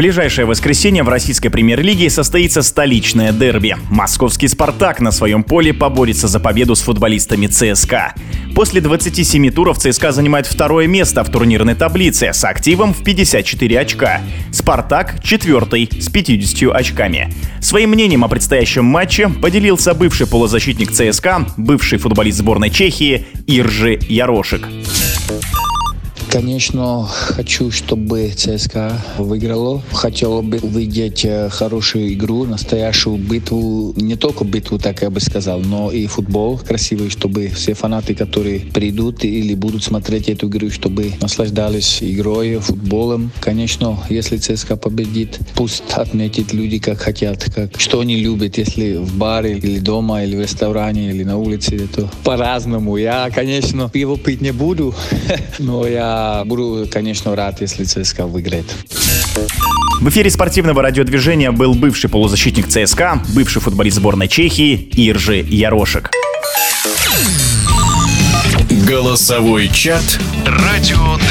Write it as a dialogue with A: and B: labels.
A: Ближайшее воскресенье в российской премьер-лиге состоится столичное дерби. Московский «Спартак» на своем поле поборется за победу с футболистами ЦСКА. После 27 туров ЦСКА занимает второе место в турнирной таблице с активом в 54 очка. «Спартак» четвертый с 50 очками. Своим мнением о предстоящем матче поделился бывший полузащитник ЦСКА, бывший футболист сборной Чехии Иржи Ярошек.
B: Конечно, хочу, чтобы ЦСКА выиграло. Хотел бы увидеть э, хорошую игру, настоящую битву. Не только битву, так я бы сказал, но и футбол красивый, чтобы все фанаты, которые придут или будут смотреть эту игру, чтобы наслаждались игрой, футболом. Конечно, если ЦСКА победит, пусть отметят люди, как хотят, как, что они любят, если в баре или дома, или в ресторане, или на улице, это по-разному. Я, конечно, пиво пить не буду, но я буду, конечно, рад, если ЦСКА выиграет.
A: В эфире спортивного радиодвижения был бывший полузащитник ЦСКА, бывший футболист сборной Чехии Иржи Ярошек.
C: Голосовой чат «Радиодвижение».